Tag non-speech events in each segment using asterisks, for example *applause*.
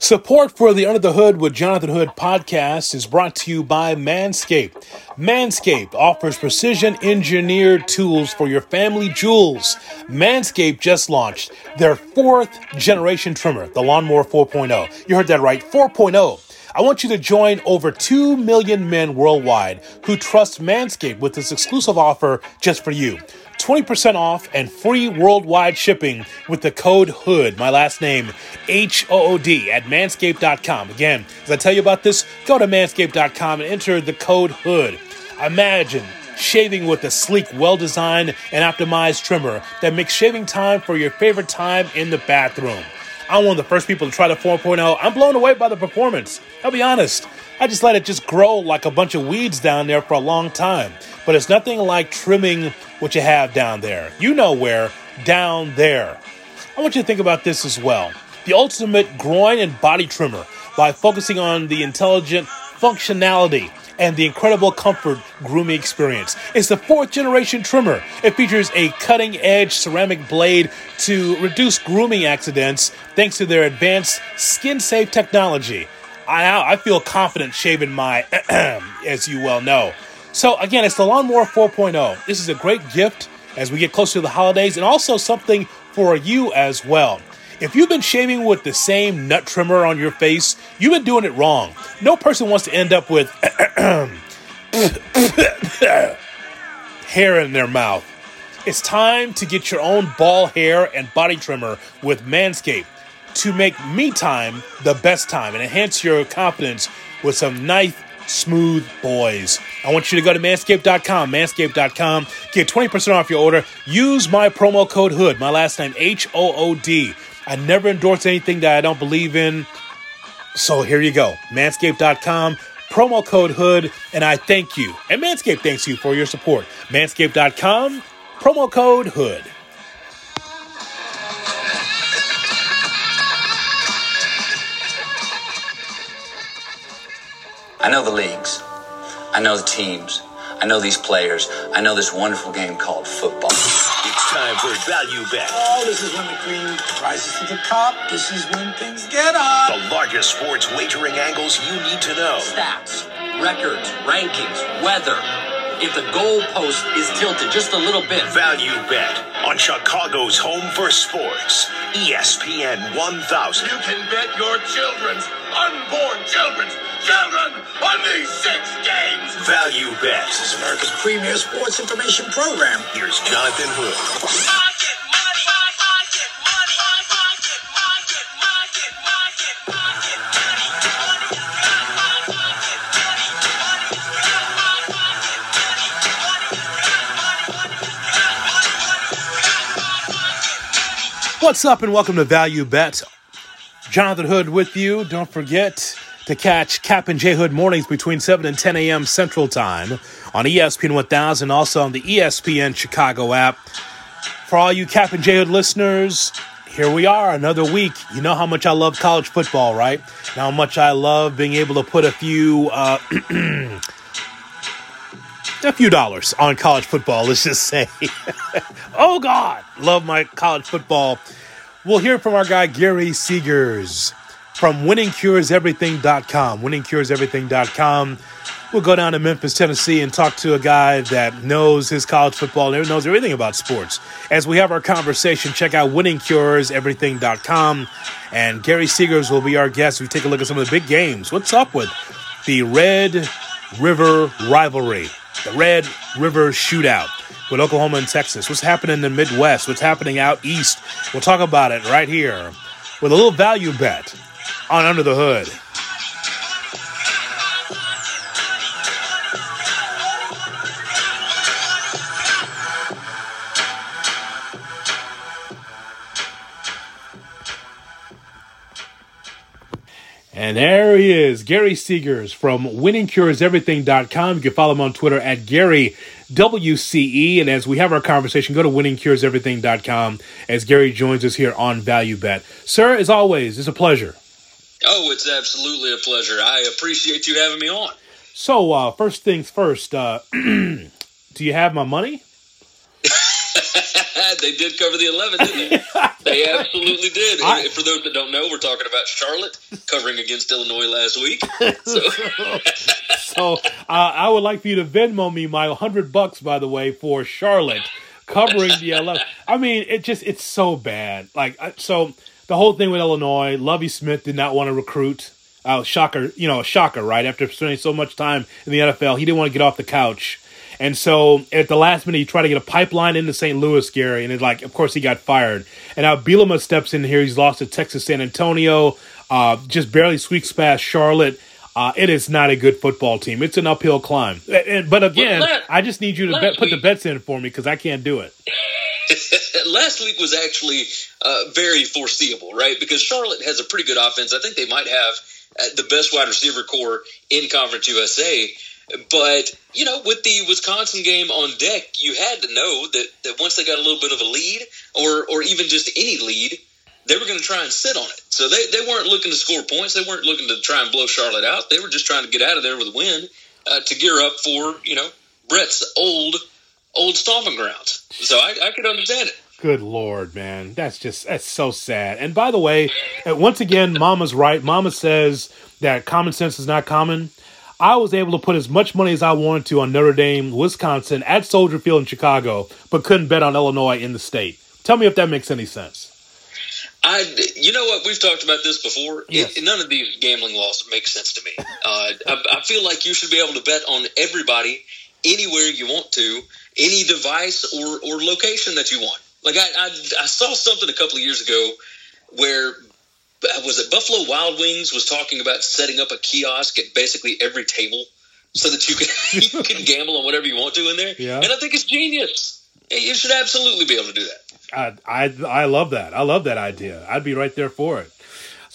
Support for the Under the Hood with Jonathan Hood podcast is brought to you by Manscaped. Manscaped offers precision engineered tools for your family jewels. Manscaped just launched their fourth generation trimmer, the Lawnmower 4.0. You heard that right, 4.0. I want you to join over 2 million men worldwide who trust Manscaped with this exclusive offer just for you. 20% off and free worldwide shipping with the code HOOD, my last name, H O O D, at manscaped.com. Again, as I tell you about this, go to manscaped.com and enter the code HOOD. Imagine shaving with a sleek, well designed, and optimized trimmer that makes shaving time for your favorite time in the bathroom. I'm one of the first people to try the 4.0. I'm blown away by the performance. I'll be honest. I just let it just grow like a bunch of weeds down there for a long time. But it's nothing like trimming what you have down there. You know where, down there. I want you to think about this as well. The ultimate groin and body trimmer by focusing on the intelligent functionality and the incredible comfort grooming experience. It's the fourth generation trimmer. It features a cutting edge ceramic blade to reduce grooming accidents thanks to their advanced skin safe technology. I, I feel confident shaving my, *clears throat* as you well know. So, again, it's the Lawnmower 4.0. This is a great gift as we get closer to the holidays and also something for you as well. If you've been shaving with the same nut trimmer on your face, you've been doing it wrong. No person wants to end up with *coughs* hair in their mouth. It's time to get your own ball hair and body trimmer with Manscaped to make me time the best time and enhance your confidence with some nice, smooth boys. I want you to go to manscaped.com, manscaped.com, get 20% off your order. Use my promo code HOOD, my last name, H O O D. I never endorse anything that I don't believe in. So here you go, manscaped.com, promo code HOOD, and I thank you. And Manscaped thanks you for your support. Manscaped.com, promo code HOOD. I know the leagues. I know the teams. I know these players. I know this wonderful game called football. It's time for Value Bet. Oh, this is when the cream rises to the top. This is when things get hot. The largest sports wagering angles you need to know. Stats, records, rankings, weather. If the goalpost is tilted just a little bit. Value Bet on Chicago's home for sports. ESPN 1000. You can bet your children's unborn children's children on these six games. Value Bet. Is America's premier sports information program. Here's Jonathan Hood. What's up, and welcome to Value Bet. Jonathan Hood with you. Don't forget to catch Kap and J Hood mornings between 7 and 10 a.m. Central Time on ESPN 1000, also on the ESPN Chicago app. For all you Kap and J Hood listeners, here we are, another week. You know how much I love college football, right? And how much I love being able to put a few. Uh, *clears throat* a few dollars on college football, let's just say. *laughs* oh, God, love my college football. We'll hear from our guy, Gary Seegers from winningcureseverything.com. Winningcureseverything.com. We'll go down to Memphis, Tennessee, and talk to a guy that knows his college football and knows everything about sports. As we have our conversation, check out winningcureseverything.com. And Gary Seegers will be our guest. We take a look at some of the big games. What's up with the Red River rivalry? The Red River shootout with Oklahoma and Texas. What's happening in the Midwest? What's happening out east? We'll talk about it right here with a little value bet on Under the Hood. And there he is, Gary Seegers from winningcureseverything.com. You can follow him on Twitter at Gary WCE. And as we have our conversation, go to winningcureseverything.com as Gary joins us here on Value Bet. Sir, as always, it's a pleasure. Oh, it's absolutely a pleasure. I appreciate you having me on. So, uh, first things first, uh, *clears throat* do you have my money? *laughs* they did cover the 11, didn't they? they *laughs* absolutely did. I, for those that don't know, we're talking about Charlotte covering against Illinois last week. *laughs* So, so uh, I would like for you to Venmo me my 100 bucks, by the way, for Charlotte covering the 11. I mean, it just, it's so bad. Like, so the whole thing with Illinois, Lovie Smith did not want to recruit. Uh, shocker, you know, a shocker, right? After spending so much time in the NFL, he didn't want to get off the couch and so at the last minute, he tried to get a pipeline into St. Louis, Gary, and it like, of course, he got fired. And now Bielema steps in here. He's lost to Texas San Antonio, uh, just barely squeaks past Charlotte. Uh, it is not a good football team. It's an uphill climb. And, but again, well, I just need you to bet, put the bets in for me because I can't do it. *laughs* last week was actually uh, very foreseeable, right? Because Charlotte has a pretty good offense. I think they might have uh, the best wide receiver corps in Conference USA. But you know, with the Wisconsin game on deck, you had to know that, that once they got a little bit of a lead, or or even just any lead, they were going to try and sit on it. So they, they weren't looking to score points. They weren't looking to try and blow Charlotte out. They were just trying to get out of there with a win uh, to gear up for you know Bret's old old stomping grounds. So I, I could understand it. Good lord, man, that's just that's so sad. And by the way, uh, once again, Mama's right. Mama says that common sense is not common. I was able to put as much money as I wanted to on Notre Dame, Wisconsin, at Soldier Field in Chicago, but couldn't bet on Illinois in the state. Tell me if that makes any sense. I, you know what? We've talked about this before. Yes. It, none of these gambling laws make sense to me. Uh, I, I feel like you should be able to bet on everybody anywhere you want to, any device or, or location that you want. Like I, I, I saw something a couple of years ago where was it Buffalo Wild Wings was talking about setting up a kiosk at basically every table so that you can *laughs* you can *laughs* gamble on whatever you want to in there. Yeah. And I think it's genius. You should absolutely be able to do that. I I, I love that. I love that idea. I'd be right there for it.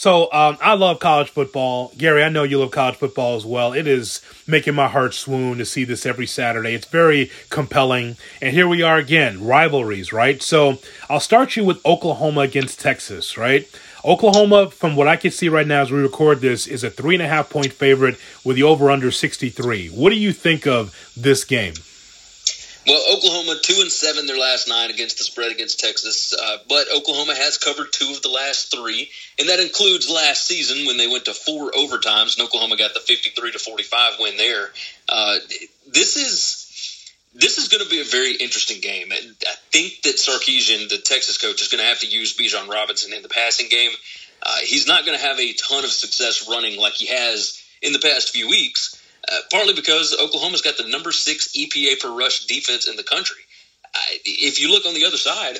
So um, I love college football, Gary. I know you love college football as well. It is making my heart swoon to see this every Saturday. It's very compelling, and here we are again, rivalries, right? So I'll start you with Oklahoma against Texas, right? Oklahoma, from what I can see right now as we record this, is a three and a half point favorite with the over under 63. What do you think of this game? Well, Oklahoma two and seven their last nine against the spread against Texas, uh, but Oklahoma has covered two of the last three, and that includes last season when they went to four overtimes, and Oklahoma got the fifty-three to forty-five win there. Uh, this is this is going to be a very interesting game. I think that Sarkisian, the Texas coach, is going to have to use Bijan Robinson in the passing game. Uh, he's not going to have a ton of success running like he has in the past few weeks, uh, partly because Oklahoma's got the number six EPA per rush defense in the country. Uh, if you look on the other side,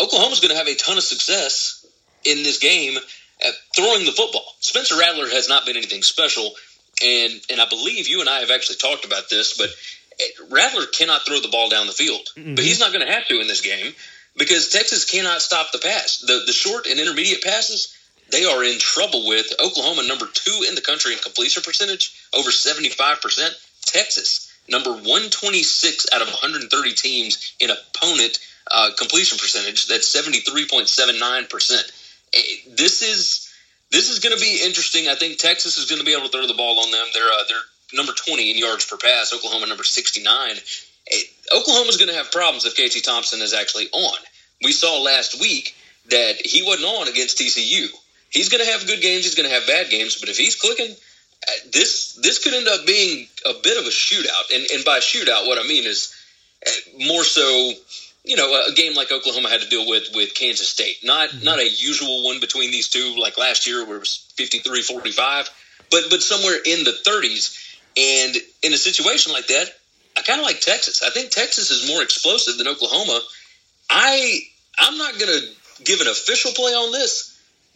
Oklahoma's going to have a ton of success in this game at throwing the football. Spencer Rattler has not been anything special, and and I believe you and I have actually talked about this, but Rattler cannot throw the ball down the field, mm-hmm. but he's not going to have to in this game because Texas cannot stop the pass. The the short and intermediate passes they are in trouble with. Oklahoma number two in the country in completion percentage, over seventy five percent. Texas number one twenty six out of one hundred and thirty teams in opponent uh, completion percentage. That's seventy three point seven nine percent. Eh, this is this is going to be interesting. I think Texas is going to be able to throw the ball on them. They're uh, they're number 20 in yards per pass, Oklahoma number 69. Oklahoma's going to have problems if Casey Thompson is actually on. We saw last week that he wasn't on against TCU. He's going to have good games, he's going to have bad games, but if he's clicking, uh, this this could end up being a bit of a shootout. And, and by shootout, what I mean is uh, more so, you know, a game like Oklahoma had to deal with with Kansas State. Not mm-hmm. not a usual one between these two like last year where it was 53-45, but but somewhere in the 30s and in a situation like that, I kind of like Texas. I think Texas is more explosive than Oklahoma. I I'm not going to give an official play on this,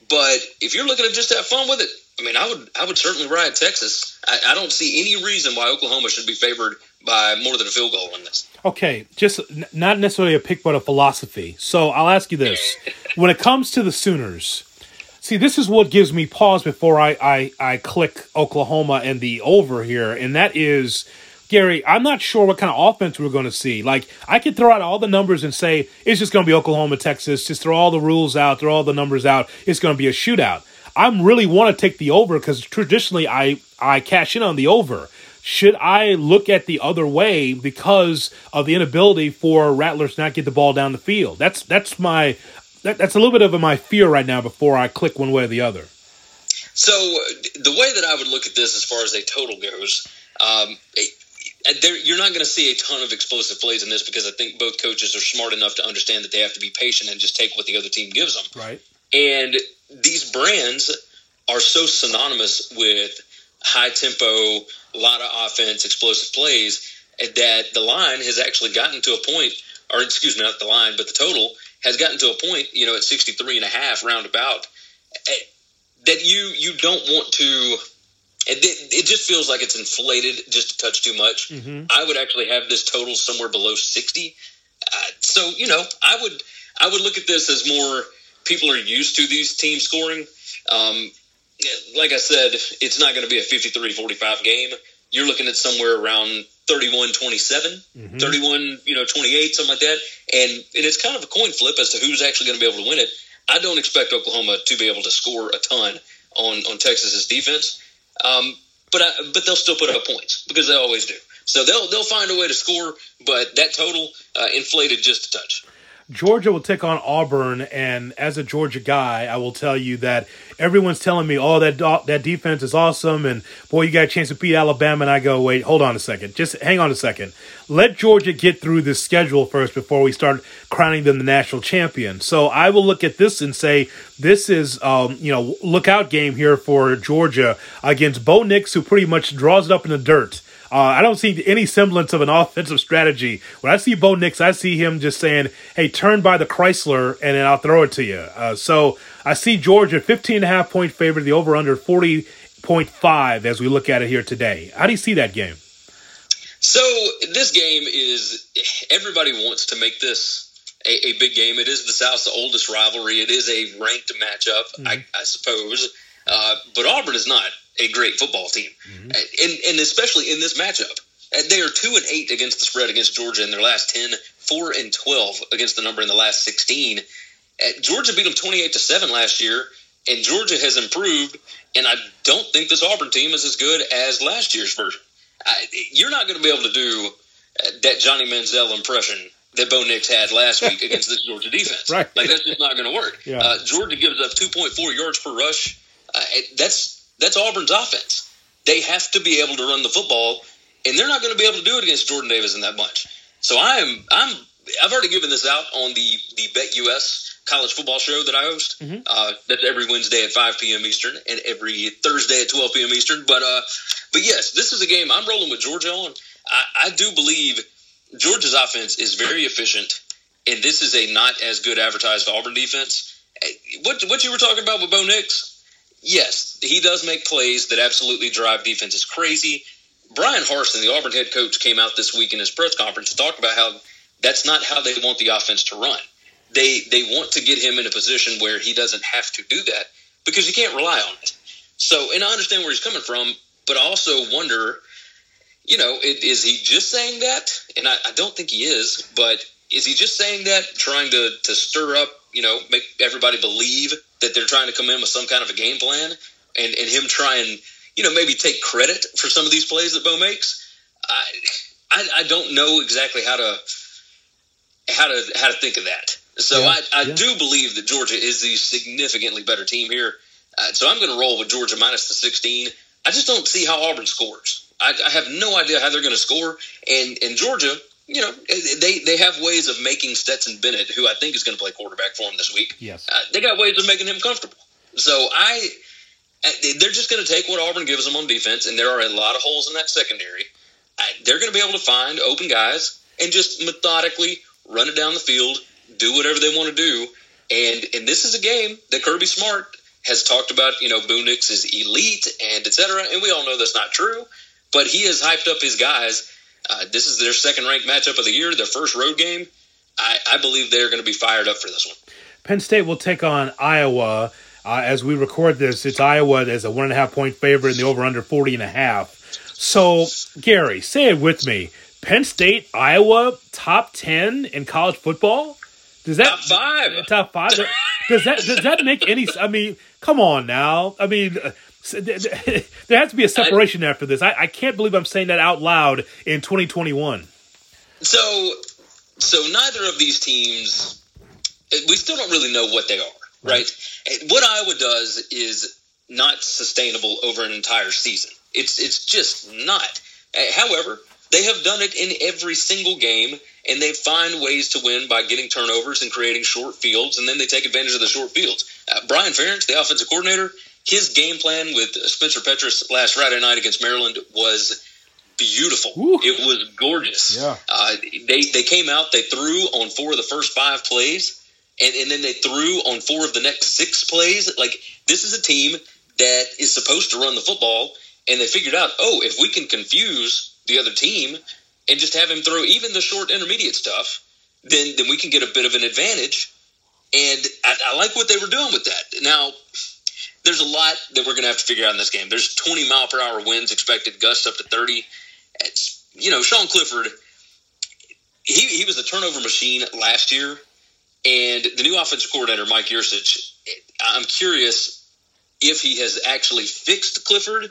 but if you're looking to just have fun with it, I mean, I would I would certainly ride Texas. I, I don't see any reason why Oklahoma should be favored by more than a field goal in this. Okay, just n- not necessarily a pick, but a philosophy. So I'll ask you this: when it comes to the Sooners, See, this is what gives me pause before I, I, I click Oklahoma and the over here, and that is, Gary, I'm not sure what kind of offense we're going to see. Like, I could throw out all the numbers and say it's just going to be Oklahoma, Texas, just throw all the rules out, throw all the numbers out. It's going to be a shootout. I really want to take the over because traditionally I, I cash in on the over. should I look at the other way because of the inability for Rattlers to not get the ball down the field? That's that's my that, that's a little bit of my fear right now before I click one way or the other. So the way that I would look at this, as far as a total goes, um, there, you're not going to see a ton of explosive plays in this because I think both coaches are smart enough to understand that they have to be patient and just take what the other team gives them. Right. And these brands are so synonymous with high tempo, a lot of offense, explosive plays that the line has actually gotten to a point, or excuse me, not the line, but the total has gotten to a point, you know, at 63 and a half roundabout eh, that you you don't want to it, it, just feels like it's inflated just a touch too much. Mm-hmm. I would actually have this total somewhere below 60. Uh, so, you know, I would I would look at this as more people are used to these teams scoring. Um, like I said, it's not going to be a 53-45 game. You're looking at somewhere around 31 27, mm-hmm. 31, you know, 28, something like that. And, and it's kind of a coin flip as to who's actually going to be able to win it. I don't expect Oklahoma to be able to score a ton on, on Texas's defense. Um, but I, but they'll still put up points because they always do. So they'll they'll find a way to score, but that total uh, inflated just a touch. Georgia will take on Auburn, and as a Georgia guy, I will tell you that everyone's telling me, "Oh, that that defense is awesome," and boy, you got a chance to beat Alabama. And I go, "Wait, hold on a second. Just hang on a second. Let Georgia get through this schedule first before we start crowning them the national champion." So I will look at this and say, "This is, um, you know, lookout game here for Georgia against Bo Nix, who pretty much draws it up in the dirt." Uh, I don't see any semblance of an offensive strategy. When I see Bo Nix, I see him just saying, hey, turn by the Chrysler and then I'll throw it to you. Uh, so I see Georgia 15 and a half point favorite, the over under 40.5 as we look at it here today. How do you see that game? So this game is everybody wants to make this a, a big game. It is the South's oldest rivalry. It is a ranked matchup, mm-hmm. I, I, suppose. Uh, but Auburn is not a great football team, mm-hmm. and and especially in this matchup. They are two and eight against the spread against Georgia in their last 10, four and twelve against the number in the last sixteen. Georgia beat them twenty eight to seven last year, and Georgia has improved. And I don't think this Auburn team is as good as last year's version. I, you're not going to be able to do uh, that Johnny Manziel impression that Bo Nix had last week *laughs* against this Georgia defense. Right. Like that's just not going to work. Yeah. Uh, Georgia gives up 2.4 yards per rush. Uh, that's that's Auburn's offense. They have to be able to run the football, and they're not going to be able to do it against Jordan Davis in that bunch. So I'm I'm I've already given this out on the the Bet US college football show that I host. Mm-hmm. Uh, that's every Wednesday at 5 p.m. Eastern and every Thursday at 12 p.m. Eastern. But uh, but yes, this is a game I'm rolling with Georgia on. I, I do believe Georgia's offense is very efficient, and this is a not as good advertised Auburn defense. What what you were talking about with Bo Nix? Yes, he does make plays that absolutely drive defenses crazy. Bryan Harsin, the Auburn head coach, came out this week in his press conference to talk about how that's not how they want the offense to run. They they want to get him in a position where he doesn't have to do that because you can't rely on it. So, and I understand where he's coming from, but I also wonder, you know, is he just saying that? And I, I don't think he is, but is he just saying that, trying to to stir up, you know, make everybody believe that they're trying to come in with some kind of a game plan and, and him try and, you know, maybe take credit for some of these plays that Bo makes. I, I, I don't know exactly how to how to how to think of that. So yeah, I, I yeah. do believe that Georgia is the significantly better team here. Uh, so I'm going to roll with Georgia minus the 16. I just don't see how Auburn scores. I, I have no idea how they're going to score. And and Georgia, you know, they they have ways of making Stetson Bennett, who I think is going to play quarterback for him this week. Yes, uh, they got ways of making him comfortable. So I, uh, they're just going to take what Auburn gives them on defense, and there are a lot of holes in that secondary. I, they're going to be able to find open guys and just methodically run it down the field, do whatever they want to do. And and this is a game that Kirby Smart has talked about. You know, Bo Nix is elite and etc. And we all know that's not true, but he has hyped up his guys uh, this is their second ranked matchup of the year, their first road game. I, I believe they're going to be fired up for this one. Penn State will take on Iowa. Uh, as we record this, it's Iowa as a one and a half point favorite in the over under 40 and a half. So, Gary, say it with me. Penn State, Iowa, top 10 in college football? Does that top five? Top five? does that does that make any? I mean, come on now. I mean, *laughs* there has to be a uh, separation I, after this. I, I can't believe I'm saying that out loud in 2021. So, so neither of these teams, eh, we still don't really know what they are, right? right? Eh, what Iowa does is not sustainable over an entire season. It's it's just not. Eh, however, they have done it in every single game, and they find ways to win by getting turnovers and creating short fields, and then they take advantage of the short fields. Uh, Brian Ferentz, the offensive coordinator, his game plan with Spencer Petras last Friday night against Maryland was beautiful. Ooh. It was gorgeous. Yeah. Uh, they they came out, they threw on four of the first five plays, and, and then they threw on four of the next six plays. Like this is a team that is supposed to run the football, and they figured out, oh, if we can confuse the other team and just have him throw even the short intermediate stuff, then then we can get a bit of an advantage. And I, I like what they were doing with that. Now, there's a lot that we're going to have to figure out in this game. There's 20 mile per hour winds expected, gusts up to 30. It's, you know, Sean Clifford, he, he was a turnover machine last year. And the new offensive coordinator, Mike Yurcich, I'm curious if he has actually fixed Clifford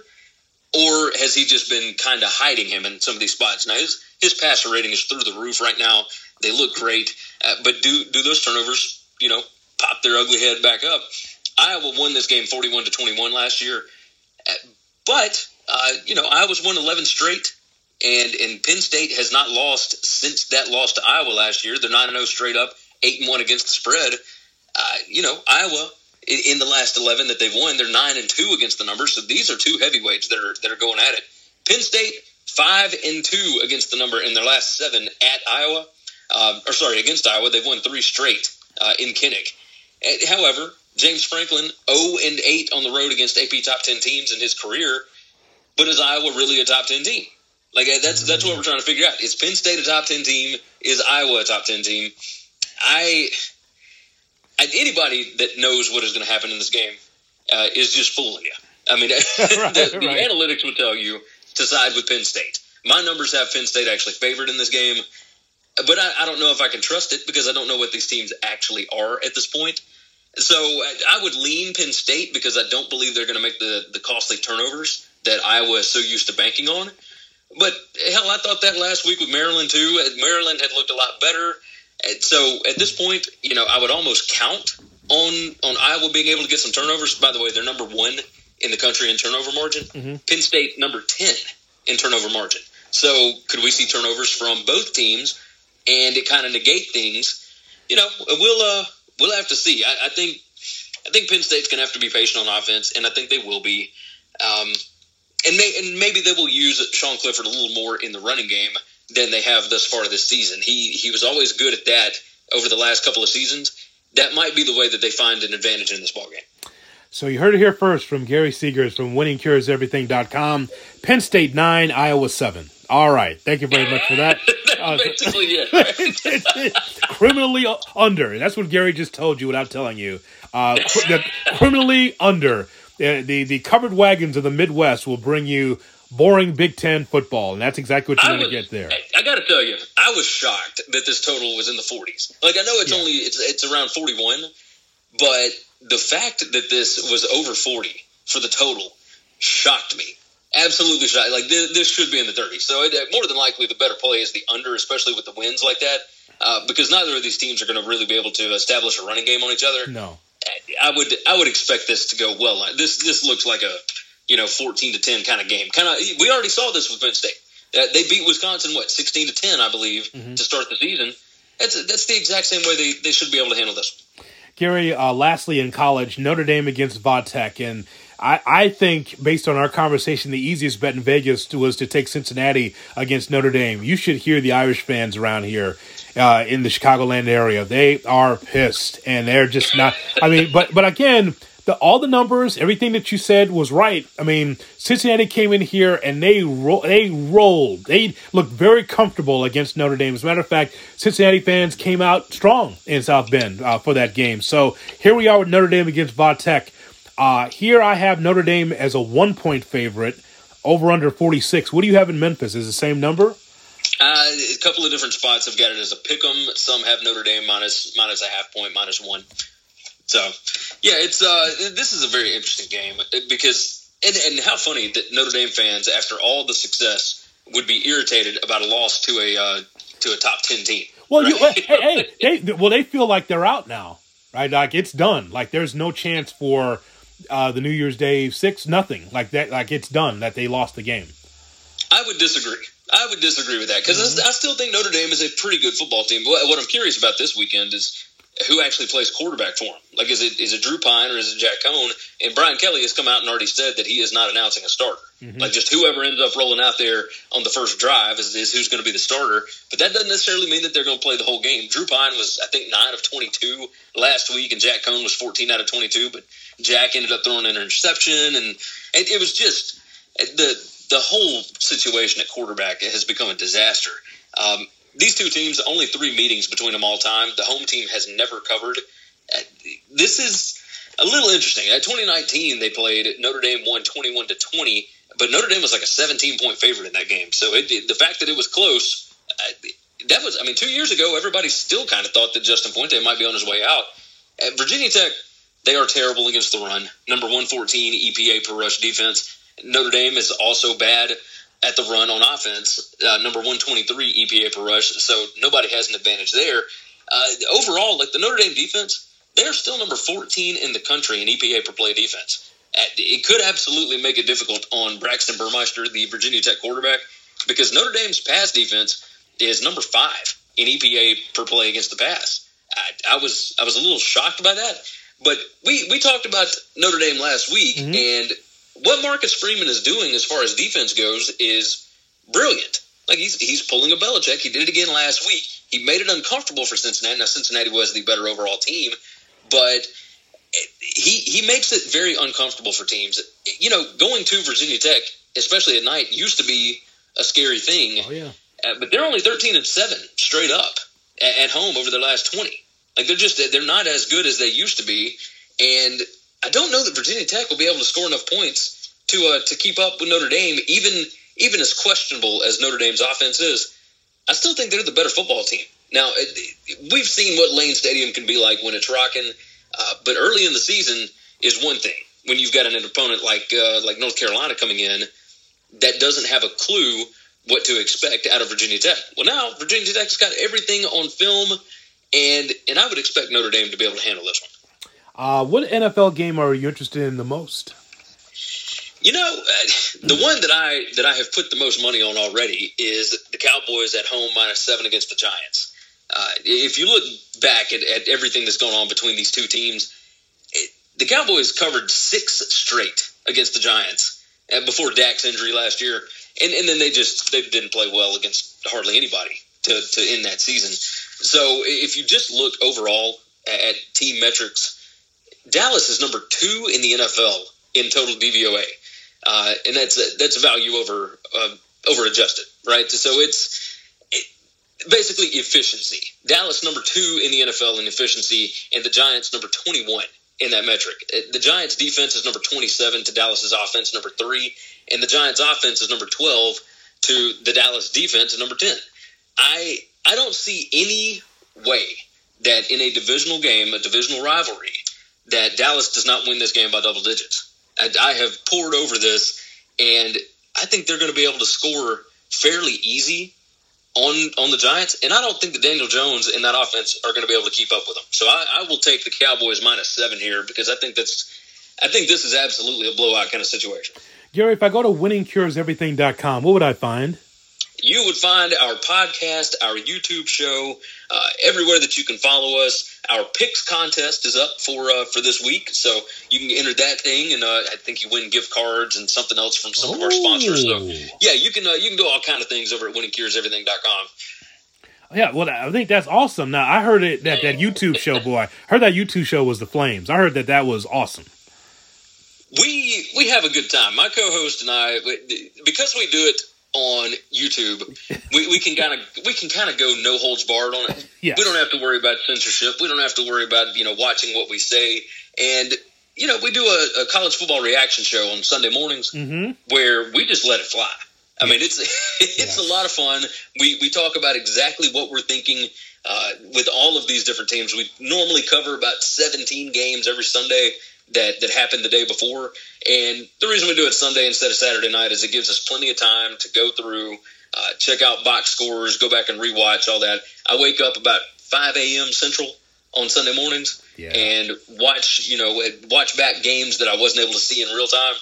or has he just been kind of hiding him in some of these spots? Now his his passer rating is through the roof right now. They look great, uh, but do do those turnovers, you know, pop their ugly head back up? Iowa won this game forty-one to twenty-one last year, uh, but uh, you know Iowa's won eleven straight, and and Penn State has not lost since that loss to Iowa last year. They're nine and zero oh straight up, eight and one against the spread. Uh, you know Iowa in the last 11 that they've won, they're 9 and 2 against the number. So these are two heavyweights that are that are going at it. Penn State 5 and 2 against the number in their last 7 at Iowa. Uh, or sorry, against Iowa, they've won 3 straight uh, in Kinnick. However, James Franklin 0 and 8 on the road against AP top 10 teams in his career. But is Iowa really a top 10 team? Like that's that's what we're trying to figure out. Is Penn State a top 10 team? Is Iowa a top 10 team? I anybody that knows what is going to happen in this game uh, is just fooling you. I mean, *laughs* *laughs* right, the, the right. analytics would tell you to side with Penn State. My numbers have Penn State actually favored in this game, but I, I don't know if I can trust it because I don't know what these teams actually are at this point. So I would lean Penn State because I don't believe they're going to make the, the costly turnovers that Iowa is so used to banking on. But hell, I thought that last week with Maryland too. Maryland had looked a lot better. So at this point, you know, I would almost count on on Iowa being able to get some turnovers. By the way, they're number one in the country in turnover margin. Mm-hmm. Penn State number ten in turnover margin. So could we see turnovers from both teams, and it kind of negate things? You know, we'll uh, we'll have to see. I, I think I think Penn State's going to have to be patient on offense, and I think they will be. Um, and, may, and maybe they will use Sean Clifford a little more in the running game than they have thus far this season. He he was always good at that over the last couple of seasons. That might be the way that they find an advantage in this ball game. So you heard it here first from Gary Seegers from winningcureseverything.com. Penn State 9, Iowa 7. All right. Thank you very much for that. Uh, *laughs* basically *laughs* it. criminally under. That's what Gary just told you without telling you. Uh, *laughs* criminally under. Uh, the, the covered wagons of the Midwest will bring you boring Big Ten football, and that's exactly what you're going to get there. I, I got to tell you, I was shocked that this total was in the 40s. Like I know it's yeah. only it's it's around 41, but the fact that this was over 40 for the total shocked me. Absolutely shocked. Like this, this should be in the 30s. So it, more than likely, the better play is the under, especially with the wins like that, uh, because neither of these teams are going to really be able to establish a running game on each other. No. I would I would expect this to go well. This this looks like a you know, 14 to 10 kind of game. Kind of, we already saw this with Penn State. Uh, they beat Wisconsin, what, 16 to 10, I believe, mm-hmm. to start the season. That's, that's the exact same way they, they should be able to handle this. Gary, uh, lastly, in college, Notre Dame against Vatech. And I, I think, based on our conversation, the easiest bet in Vegas was to take Cincinnati against Notre Dame. You should hear the Irish fans around here. Uh, in the Chicagoland area, they are pissed, and they're just not. I mean, but but again, the all the numbers, everything that you said was right. I mean, Cincinnati came in here and they ro- they rolled. They looked very comfortable against Notre Dame. As a matter of fact, Cincinnati fans came out strong in South Bend uh, for that game. So here we are with Notre Dame against Vatech. Uh, here I have Notre Dame as a one point favorite, over under 46. What do you have in Memphis? Is the same number? Uh, a couple of different spots. I've got it as a pick 'em. Some have Notre Dame minus minus a half point, minus one. So, yeah, it's uh, this is a very interesting game because And, and how funny that Notre Dame fans, after all the success, would be irritated about a loss to a uh, to a top ten team. Well, you, hey, hey, *laughs* they, well, they feel like they're out now, right? Like it's done. Like there's no chance for uh, the New Year's Day six nothing. Like that. Like it's done. That they lost the game. I would disagree. I would disagree with that because mm-hmm. I, still think Notre Dame is a pretty good football team. What, what I'm curious about this weekend is who actually plays quarterback for him. Like, is it is it Drew Pyne or is it Jack Coan? And Brian Kelly has come out and already said that he is not announcing a starter. Mm-hmm. Like, just whoever ends up rolling out there on the first drive is, is who's going to be the starter. But that doesn't necessarily mean that they're going to play the whole game. Drew Pyne was, I think, nine of twenty-two last week, and Jack Coan was fourteen out of twenty-two. But Jack ended up throwing an interception, and it, it was just the the whole situation at quarterback has become a disaster. Um, these two teams, only three meetings between them all time. The home team has never covered. Uh, this is a little interesting. At 2019, they played Notre Dame won 21 to 20, but Notre Dame was like a 17 point favorite in that game. So it, the fact that it was close, uh, that was. I mean, two years ago, everybody still kind of thought that Justin Fuente might be on his way out. At Virginia Tech, they are terrible against the run. Number 114 EPA per rush defense. Notre Dame is also bad at the run on offense, uh, number 123 EPA per rush. So nobody has an advantage there. Uh, overall, like the Notre Dame defense, they're still number 14 in the country in EPA per play defense. It could absolutely make it difficult on Braxton Burmeister, the Virginia Tech quarterback, because Notre Dame's pass defense is number five in EPA per play against the pass. I, I was I was a little shocked by that, but we we talked about Notre Dame last week, mm-hmm. and what Marcus Freeman is doing as far as defense goes is brilliant. Like he's he's pulling a Belichick. He did it again last week. He made it uncomfortable for Cincinnati. Now Cincinnati was the better overall team, but he he makes it very uncomfortable for teams. You know, going to Virginia Tech, especially at night, used to be a scary thing. Oh yeah. Uh, but they're only thirteen and seven straight up at, at home over the last twenty. Like they're just they're not as good as they used to be, and I don't know that Virginia Tech will be able to score enough points to uh, to keep up with Notre Dame, even even as questionable as Notre Dame's offense is. I still think they're the better football team. Now we've seen what Lane Stadium can be like when it's rocking, uh, but early in the season is one thing. When you've got an opponent like uh, like North Carolina coming in that doesn't have a clue what to expect out of Virginia Tech. Well, now Virginia Tech's got everything on film, and and I would expect Notre Dame to be able to handle this one. Uh, what NFL game are you interested in the most? You know, uh, the one that I that I have put the most money on already is the Cowboys at home minus seven against the Giants. Uh, if you look back at, at, everything that's going on between these two teams, it, the Cowboys covered six straight against the Giants uh, before Dak's injury last year, and, and then they just they didn't play well against hardly anybody to to end that season. So if you just look overall at team metrics Dallas is number two in the NFL in total DVOA, uh, and that's a, that's value over uh, over adjusted, right? So it's it, basically efficiency. Dallas number two in the NFL in efficiency, and the Giants number twenty one in that metric. Uh, the Giants defense is number twenty seven to Dallas's offense number three, and the Giants offense is number twelve to the Dallas defense is number ten. I I don't see any way that in a divisional game, a divisional rivalry, that Dallas does not win this game by double digits. I, I have pored over this, and I think they're going to be able to score fairly easy on on the Giants, and I don't think that Daniel Jones and that offense are going to be able to keep up with them. So I, I will take the Cowboys minus seven here because I think that's I think this is absolutely a blowout kind of situation. Gary, if I go to winningcureseverything.com, what would I find? You would find our podcast, our YouTube show, uh, everywhere that you can follow us. Our picks contest is up for uh, for this week, so you can enter that thing, and uh, I think you win gift cards and something else from some oh. of our sponsors. So yeah, you can uh, you can do all kind of things over at winningcureseverything.com. Yeah, well, I think that's awesome. Now, I heard it that that YouTube show, boy, I heard that YouTube show was the Flames. I heard that that was awesome. We we have a good time. My co-host and I, because we do it on YouTube, we, we can kind of we can kind of go no holds barred on it. Yes. We don't have to worry about censorship. We don't have to worry about you know watching what we say. And you know we do a, a college football reaction show on Sunday mornings mm-hmm. where we just let it fly. I mean, it's *laughs* it's yes. a lot of fun. We we talk about exactly what we're thinking uh, with all of these different teams. We normally cover about 17 games every Sunday. That that happened the day before. And the reason we do it Sunday instead of Saturday night is it gives us plenty of time to go through, uh, check out box scores, go back and rewatch all that. I wake up about 5 a.m. Central on Sunday mornings Yeah. and watch, you know, watch back games that I wasn't able to see in real time,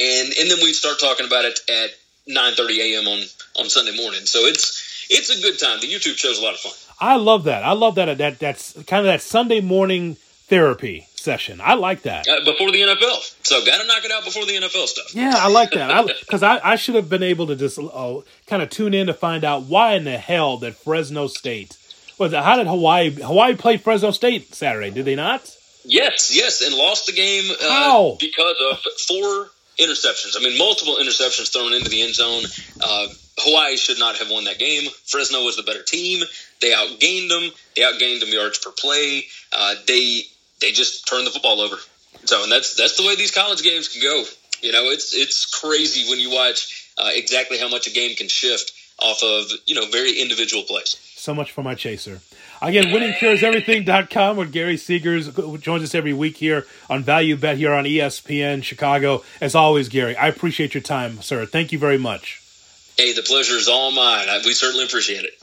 and and then we start talking about it at 9:30 a.m. on on Sunday morning. So it's it's a good time. The YouTube show's a lot of fun. I love that. I love that. That that's kind of that Sunday morning therapy session. I like that. Uh, before the NFL, so got to knock it out before the NFL stuff. Yeah, I like that. Because I, I, should have been able to just uh, kind of tune in to find out why in the hell that Fresno State was. it- How did Hawaii Hawaii play Fresno State Saturday? Did they not? Yes, yes, and lost the game uh, How? because of four interceptions. I mean, multiple interceptions thrown into the end zone. Uh, Hawaii should not have won that game. Fresno was the better team. They outgained them. They outgained them yards per play. Uh, they they just turn the football over. So, and that's that's the way these college games can go. You know, it's it's crazy when you watch uh, exactly how much a game can shift off of you know very individual plays. So much for my chaser. Again, winningcureseverything.com with Gary Seegers who joins us every week here on Value Bet here on ESPN Chicago. As always, Gary, I appreciate your time, sir. Thank you very much. Hey, the pleasure is all mine. I, we certainly appreciate it.